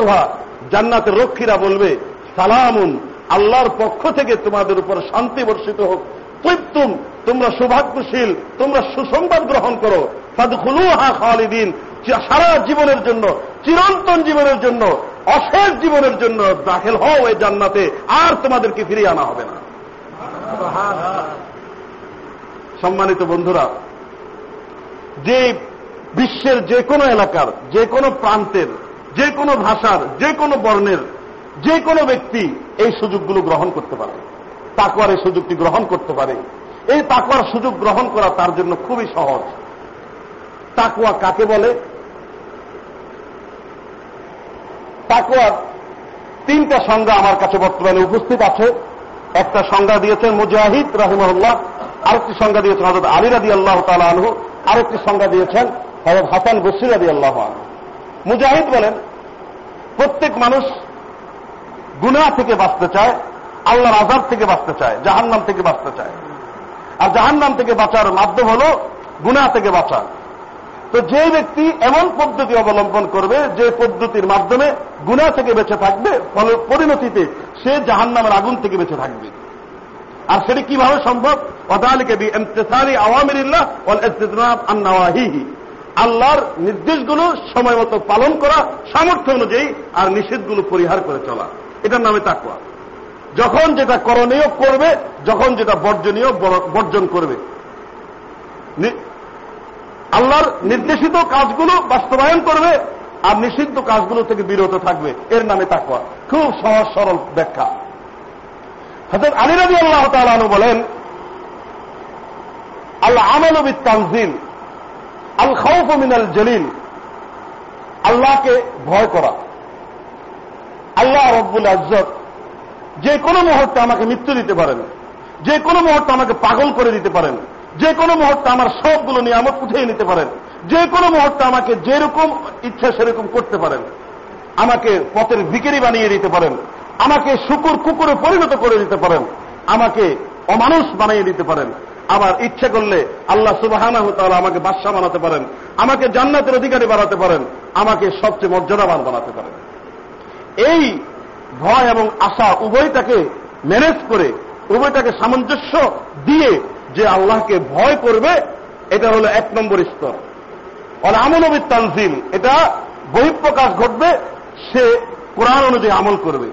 জান্নাতের রক্ষীরা বলবে, সালামুন আল্লাহর পক্ষ থেকে তোমাদের উপর শান্তি বর্ষিত হোক। তৈতুম তোমরা সৌভাগ্যশীল, তোমরা সুসংবাদ গ্রহণ করো। ফাদুলুহা খালিদিন সারা জীবনের জন্য, চিরন্তন জীবনের জন্য, অশেষ জীবনের জন্য দাখিল হও এই জান্নাতে, আর তোমাদেরকে ফিরিয়ে আনা হবে না। সম্মানিত বন্ধুরা, যে বিশ্বের যে কোনো এলাকার, যে কোনো প্রান্তের, যে কোনো ভাষার, যে কোনো বর্ণের যে কোনো ব্যক্তি এই সুযোগগুলো গ্রহণ করতে পারে। তাকুয়ার এই সুযোগটি গ্রহণ করতে পারে। এই তাকুয়ার সুযোগ গ্রহণ করা তার জন্য খুবই সহজ। তাকুয়া কাকে বলে? তাকুয়ার তিনটা সংজ্ঞা আমার কাছে বর্তমানে উপস্থিত আছে। একটা সংজ্ঞা দিয়েছেন মুজাহিদ রাহিমহল্লাহ, আরেকটি সংজ্ঞা দিয়েছেন হজরত আলী রাদি আল্লাহ তালা আনহু, আরেকটি সংজ্ঞা দিয়েছেন হজরত হাসান বসির রাদি আল্লাহ আনহু। মুজাহিদ বলেন, প্রত্যেক মানুষ গুনা থেকে বাঁচতে চায়, আল্লাহর আজাদ থেকে বাঁচতে চায়, জাহান্নাম থেকে বাঁচতে চায়। আর জাহান্নাম থেকে বাঁচার মাধ্যম হল গুনা থেকে বাঁচা। তো যে ব্যক্তি এমন পদ্ধতি অবলম্বন করবে, যে পদ্ধতির মাধ্যমে গুনা থেকে বেঁচে থাকবে, ফলে পরিণতিতে সে জাহান্নামের আগুন থেকে বেঁচে থাকবে। আর সেটি কীভাবে সম্ভব? আল্লাহর নির্দেশগুলো সময় মতো পালন করা সামর্থ্য অনুযায়ী আর নিষেধগুলো পরিহার করে চলা। এটার নামে তাকুয়া যখন যেটা করণীয় করবে, যখন যেটা বর্জনীয় বর্জন করবে। আল্লাহর নির্দেশিত কাজগুলো বাস্তবায়ন করবে আর নিষিদ্ধ কাজগুলো থেকে বিরত থাকবে। এর নামে তাকুয়া খুব সহজ, সরল ব্যাখ্যা। হাজর আলিরাজি আল্লাহ তালু বলেন আল্লাহ আমলবি তানজিল আল খাউফ মিনাল জলিল আল্লাহকে ভয় করা। আল্লাহ রব্বুল আজত যে কোনো মুহূর্তে আমাকে মৃত্যু দিতে পারেন। যে কোনো মুহূর্তে আমাকে পাগল করে দিতে পারেন। যে কোনো মুহূর্তে আমার সবগুলো নিয়ামত উঠিয়ে নিতে পারেন। যে কোনো মুহূর্তে আমাকে যেরকম ইচ্ছা সেরকম করতে পারেন। আমাকে পথের বিকেরি বানিয়ে দিতে পারেন। আমাকে শুকুর কুকুরে পরিণত করে দিতে পারেন। আমাকে অমানুষ বানিয়ে দিতে পারেন। আমার ইচ্ছে করলে আল্লাহ সুবাহানা সুবাহ আমাকে বাদশাহ বানাতে পারেন। আমাকে জান্নাতের অধিকারী বানাতে পারেন। আমাকে সবচেয়ে মর্যাদাবান বানাতে পারেন। এই ভয় এবং আশা উভয়টাকে ম্যানেজ করে, উভয়টাকে সামঞ্জস্য দিয়ে যে আল্লাহকে ভয় করবে, এটা হলো এক নম্বর স্তর। অল আমলবিদ তানজিল এটা বহিঃপ্রকাশ ঘটবে, সে কোরআন অনুযায়ী আমল করবে।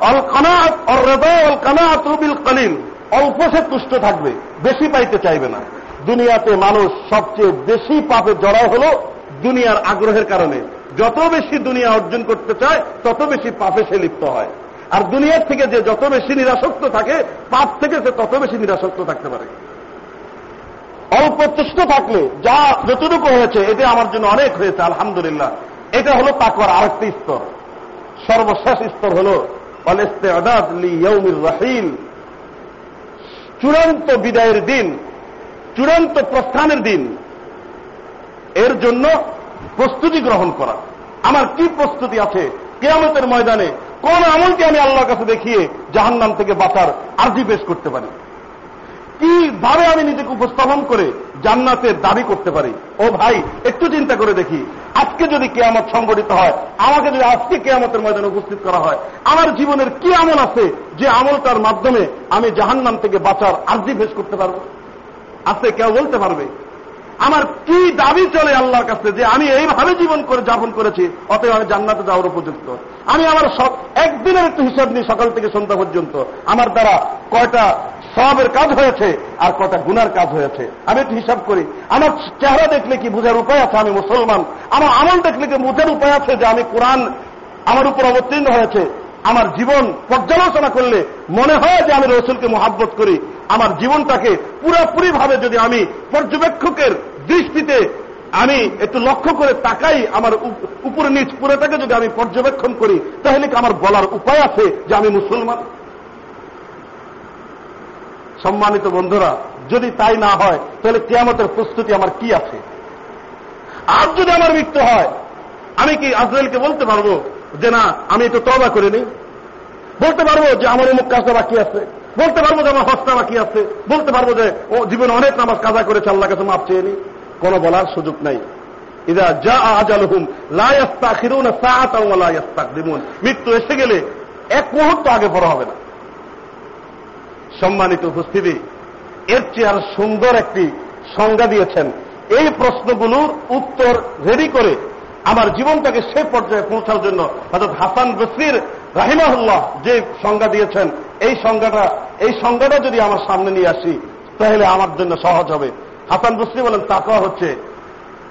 অল কানাত, অল রেদা অল কানাত রুবিল কালিল, অল্প সে তুষ্ট থাকবে, বেশি পাইতে চাইবে না। দুনিয়াতে মানুষ সবচেয়ে বেশি পাপে জড়াও হল দুনিয়ার আগ্রহের কারণে। যত বেশি দুনিয়া অর্জন করতে চায়, তত বেশি পাপে সে লিপ্ত হয়। আর দুনিয়ার থেকে যে যত বেশি নিরাসক্ত থাকে, পাপ থেকে সে তত বেশি নিরাসক্ত থাকতে পারে। অল্প তুষ্ট থাকলে যা যতটুকু হয়েছে এটা আমার জন্য অনেক হয়েছে, আলহামদুলিল্লাহ। এটা হলো তাকওয়ার আরেকটি স্তর। সর্বশেষ স্তর হল রাহিল। চূড়ান্ত বিদায়ের দিন, চূড়ান্ত প্রস্থানের দিন। এর জন্য প্রস্তুতি গ্রহণ করা। আমার কি প্রস্তুতি আছে? কেয়ামতের ময়দানে কোন আমলকে আমি আল্লাহর কাছে দেখিয়ে জাহান্নাম থেকে বাঁচার আর্জি পেশ করতে পারি? কীভাবে আমি নিজেকে উপস্থাপন করে জান্নাতের দাবি করতে পারি? ও ভাই, একটু চিন্তা করে দেখি। আজকে যদি কেয়ামত সংগঠিত হয়, আমাকে যদি আজকে কেয়ামতের ময়দানে উপস্থিত করা হয়, আমার জীবনের কি আমল আছে যে আমলটার মাধ্যমে আমি জাহান্নাম থেকে বাঁচার আর্জি পেশ করতে পারব? আছে, কেউ বলতে পারবে? আমার কি দাবি চলে আল্লাহর কাছে যে আমি এইভাবে জীবন করে যাপন করেছি, অতএব আমি জান্নাতে যাওয়ার উপযুক্ত। আমি আমার সব, একদিনের একটু হিসাব নিই সকাল থেকে সন্ধ্যা পর্যন্ত। আমার দ্বারা কয়টা সবের কাজ হয়েছে আর কটা গুনার কাজ হয়েছে। আমি একটু হিসাব করি। আমার চেহারা দেখলে কি বুঝার উপায় আছে? আমি মুসলমান। আমার আমল দেখলে কি বুঝার উপায় আছে যে আমি কোরআন আমার উপর অবতীর্ণ হয়েছে? আমার জীবন পর্যালোচনা করলে মনে হয় যে আমি রসুলকে মহাব্বত করি। আমার জীবনটাকে পুরোপুরি ভাবে যদি আমি পর্যবেক্ষকের দৃষ্টিতে আমি একটু লক্ষ্য করে তাকাই আমার উপরে নিচ পুরোটাকে যদি আমি পর্যবেক্ষণ করি, তাহলে কি আমার বলার উপায় আছে যে আমি মুসলমান? সম্মানিত বন্ধুরা, যদি তাই না হয়, তাহলে কেয়ামতের প্রস্তুতি আমার কি আছে? আর যদি আমার মৃত্যু হয়, আমি কি আজরাইলকে বলতে পারব যে না, আমি একটু তবা করে নিই বলতে পারব যে আমার অমুক কাজটা বাকি আছে? বলতে পারব যে আমার হস্তা বাকি আছে। বলতে পারব যে ও জীবনে অনেক নামাজ কাজা করেছে আল্লাহ কাছে মাপ চেয়ে নি। কোনো বলার সুযোগ নাই। ইদা যা আজাল হুম লাস্তা খিরুন মৃত্যু এসে গেলে এক মুহূর্ত আগে বড় হবে না। সম্মানিত উপস্থিতি, এর চেয়ে আর সুন্দর একটি সংজ্ঞা দিয়েছেন। এই প্রশ্নগুলোর উত্তর রেডি করে আমার জীবনটাকে সে পর্যায়ে পৌঁছার জন্য হয়তো হাসান বসির রাহিমাহুল্লাহ যে সংজ্ঞা দিয়েছেন, এই সংজ্ঞাটা এই সংজ্ঞাটা যদি আমার সামনে নিয়ে আসি, তাহলে আমার জন্য সহজ হবে। হাসান বসরি বলেন তাকওয়া হচ্ছে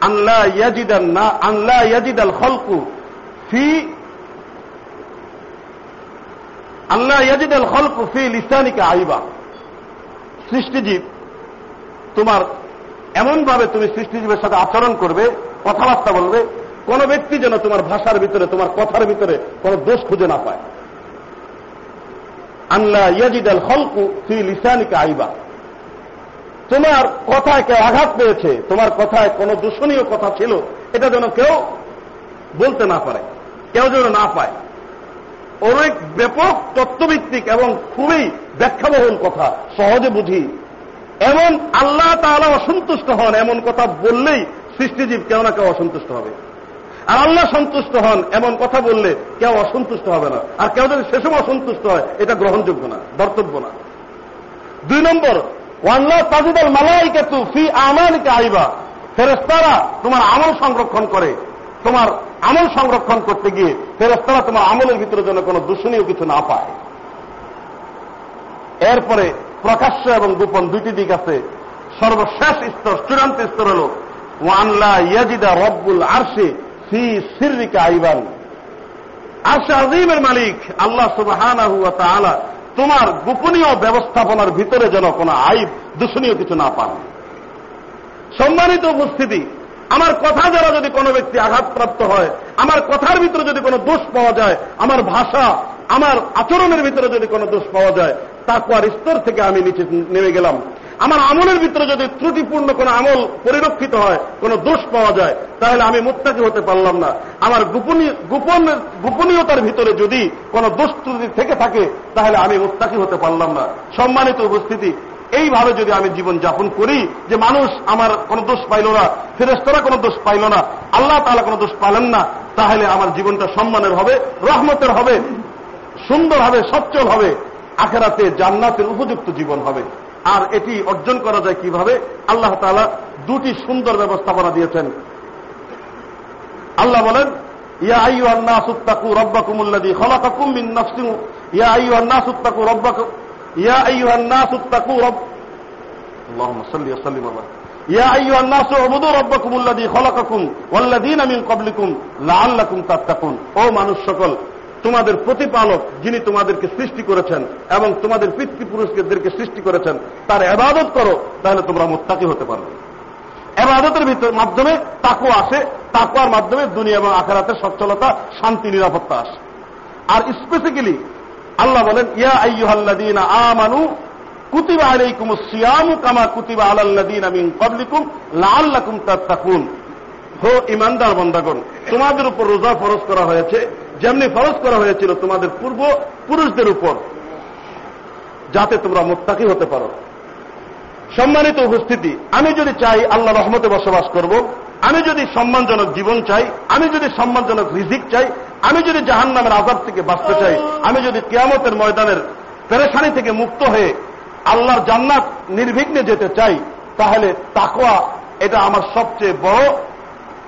আল্লাহ ইয়াজিদান না আল্লাহ ইয়াজিদাল খলকু ফি আল্লাহ ইয়াজিদাল খলকু ফি লিসানিকা আইবা। সৃষ্টিজীব, তোমার এমনভাবে তুমি সৃষ্টিজীবের সাথে আচরণ করবে, কথাবার্তা বলবে কোন ব্যক্তি যেন তোমার ভাষার ভিতরে, তোমার কথার ভিতরে কোন দোষ খুঁজে না পায়। আল্লাহ ইয়াজিদ আল হলকু ফি লিসানিকা আইবা। তোমার কথায় কেউ আঘাত পেয়েছে, তোমার কথায় কোন দূষণীয় কথা ছিল, এটা যেন কেউ বলতে না পারে, কেউ যেন না পায়। অনেক ব্যাপক তত্ত্বভিত্তিক এবং খুবই ব্যাখ্যাবহুল কথা, সহজে বুঝি। এমন আল্লাহ তাহলে অসন্তুষ্ট হন, এমন কথা বললেই সৃষ্টিজীব কেউ না কেউ অসন্তুষ্ট হবে। আর আল্লাহ সন্তুষ্ট হন, এমন কথা বললে কেউ অসন্তুষ্ট হবে না। আর কেউ যদি সেসব অসন্তুষ্ট হয়, এটা গ্রহণযোগ্য না দর্তব্য না। দুই নম্বর, ওয়াল্লাহ তাজিদাল মালাইকাতু ফি আমানিকা আইবা। ফেরেস্তারা তোমার আমল সংরক্ষণ করে। তোমার আমল সংরক্ষণ করতে গিয়ে ফেরেস্তারা তোমার আমলের ভিতরে যেন কোনো দূষণীয় কিছু না পায়। এরপরে প্রকাশ্য এবং গোপন দুইটি দিক আছে। সর্বশেষ স্তর, চূড়ান্ত স্তর হল ওয়ানলা ইয়াজিদা রব্বুল আরশে ফি সিরিকা আইবান। আরশে আজিমের মালিক আল্লাহ তাআলা তোমার গোপনীয় ব্যবস্থাপনার ভিতরে যেন কোনো আইব, দূষণীয় কিছু না পান। সম্মানিত উপস্থিতি, আমার কথা দ্বারা যদি কোনো ব্যক্তি আঘাতপ্রাপ্ত হয়, আমার কথার ভিতরে যদি কোনো দোষ পাওয়া যায়, আমার ভাষা, আমার আচরণের ভিতরে যদি কোনো দোষ পাওয়া যায় তাকুয়ার স্তর থেকে আমি নিচে নেমে গেলাম। আমার আমলের ভিতরে যদি ত্রুটিপূর্ণ কোনো আমল পরিলক্ষিত হয়, কোনো দোষ পাওয়া যায়, তাহলে আমি মুত্তাকি হতে পারলাম না। আমার গোপন, গোপনীয়তার ভিতরে যদি কোনো দোষ ত্রুটি থেকে থাকে, তাহলে আমি মুত্তাকি হতে পারলাম না। সম্মানিত উপস্থিতি, এইভাবে যদি আমি জীবন যাপন করি, যে মানুষ আমার কোনো দোষ পাইল না ফেরেস্তরা কোনো দোষ পাইল না, আল্লাহ তালা কোনো দোষ পালেন না, তাহলে আমার জীবনটা সম্মানের হবে, রহমতের হবে, সুন্দর হবে, সচ্ছল হবে, আখেরাতে জান্নাতের উপযুক্ত জীবন হবে। আর এটি অর্জন করা যায় কিভাবে আল্লাহ তালা দুটি সুন্দর ব্যবস্থাপনা দিয়েছেন আল্লাহ বলেন ইয়া আইয়ু আন্না সুত্তাকু রব্বাকুমুল্লাদি খলাকাকুম মিন নাফসিন ইয়া আইয়ু আন্না সুত্তাকু রব্বাকুম ইয়া আইয়ু আন্না সুত্তাকু রব اللهم صل وسلم وبارك يا ايها الناس اعبدوا ربكم الذي خلقكم والذين من قبلكم لعلكم تتقون ও মানুষ সকল তোমাদের প্রতিপালক যিনি তোমাদেরকে সৃষ্টি করেছেন এবং তোমাদের পিতৃপুরুষদেরকে সৃষ্টি করেছেন, তার এবাদত করো, তাহলে তোমরা মোত্তাকি হতে পারবে। এবাদতের ভিতর মাধ্যমে তাকু আসে তাকুয়ার মাধ্যমে দুনিয়া এবং আখেরাতের সচ্ছলতা, শান্তি, নিরাপত্তা আসে। আর স্পেসিক্যালি আল্লাহ বলেন, ইয়া আইয়ুহাল্লাযীনা আমানু কুতিবা আলাইকুম সিয়ামু কামা কুতিবা আলাল্লাযীনা মিন ক্বাবলিকুম লাআল্লাকুম তাত্তাকুন। হো ইমানদার বন্দাগণ, তোমাদের উপর রোজা ফরজ করা হয়েছে যেমনি ফরজ করা হয়েছিল তোমাদের পূর্ব পুরুষদের উপর, যাতে তোমরা মুত্তাকি হতে পারো। সম্মানিত উপস্থিতি, আমি যদি চাই আল্লাহ রহমতে বসবাস করব, আমি যদি সম্মানজনক জীবন চাই, আমি যদি সম্মানজনক রিজিক চাই, আমি যদি জাহান নামের আজাব থেকে বাঁচতে চাই, আমি যদি কেয়ামতের ময়দানের পেরেশানি থেকে মুক্ত হয়ে আল্লাহর জান্নাত নির্বিঘ্নে যেতে চাই, তাহলে তাকোয়া এটা আমার সবচেয়ে বড়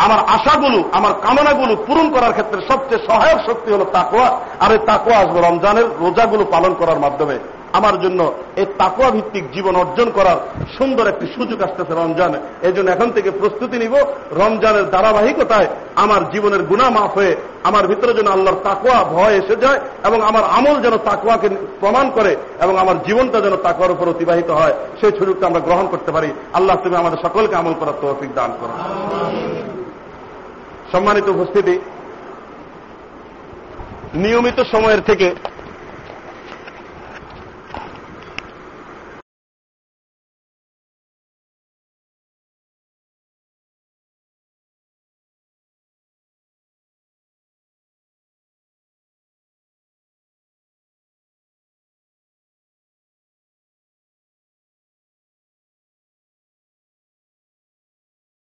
আমার আশাগুলো আমার কামনাগুলো পূরণ করার ক্ষেত্রে সবচেয়ে সহায়ক শক্তি হল তাকোয়া আর এই তাকোয়া আসব রমজানের রোজাগুলো পালন করার মাধ্যমে আমার জন্য এই তাকুয়া ভিত্তিক জীবন অর্জন করার সুন্দর একটি সুযোগ আসতেছে রমজানে। এই জন্য এখন থেকে প্রস্তুতি নিব, রমজানের ধারাবাহিকতায় আমার জীবনের গুণা মাফ হয়ে আমার ভিতরে যেন আল্লাহর তাকুয়া ভয় এসে যায় এবং আমার আমল যেন তাকুয়াকে প্রমাণ করে এবং আমার জীবনটা যেন তাকুয়ার উপর অতিবাহিত হয়, সেই সুযোগটা আমরা গ্রহণ করতে পারি। আল্লাহ তুমি আমাদের সকলকে আমল করার তৌফিক দান করো। সম্মানিত উপস্থিতি নিয়মিত সময়ের থেকে